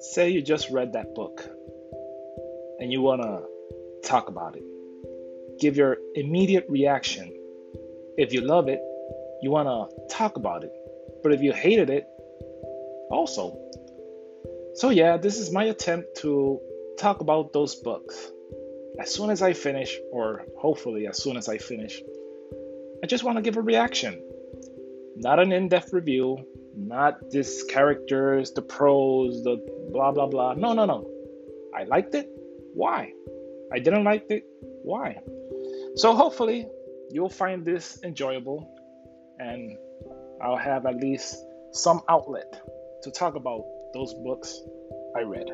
say you just read that book and you want to talk about it. Give your immediate reaction. If you love it, you want to talk about it. But if you hated it, also. So, yeah, this is my attempt to talk about those books. As soon as I finish, or hopefully as soon as I finish, I just want to give a reaction. Not an in depth review, not this characters, the pros, the blah blah blah. No, no, no. I liked it. Why? I didn't like it. Why? So hopefully you'll find this enjoyable and I'll have at least some outlet to talk about those books I read.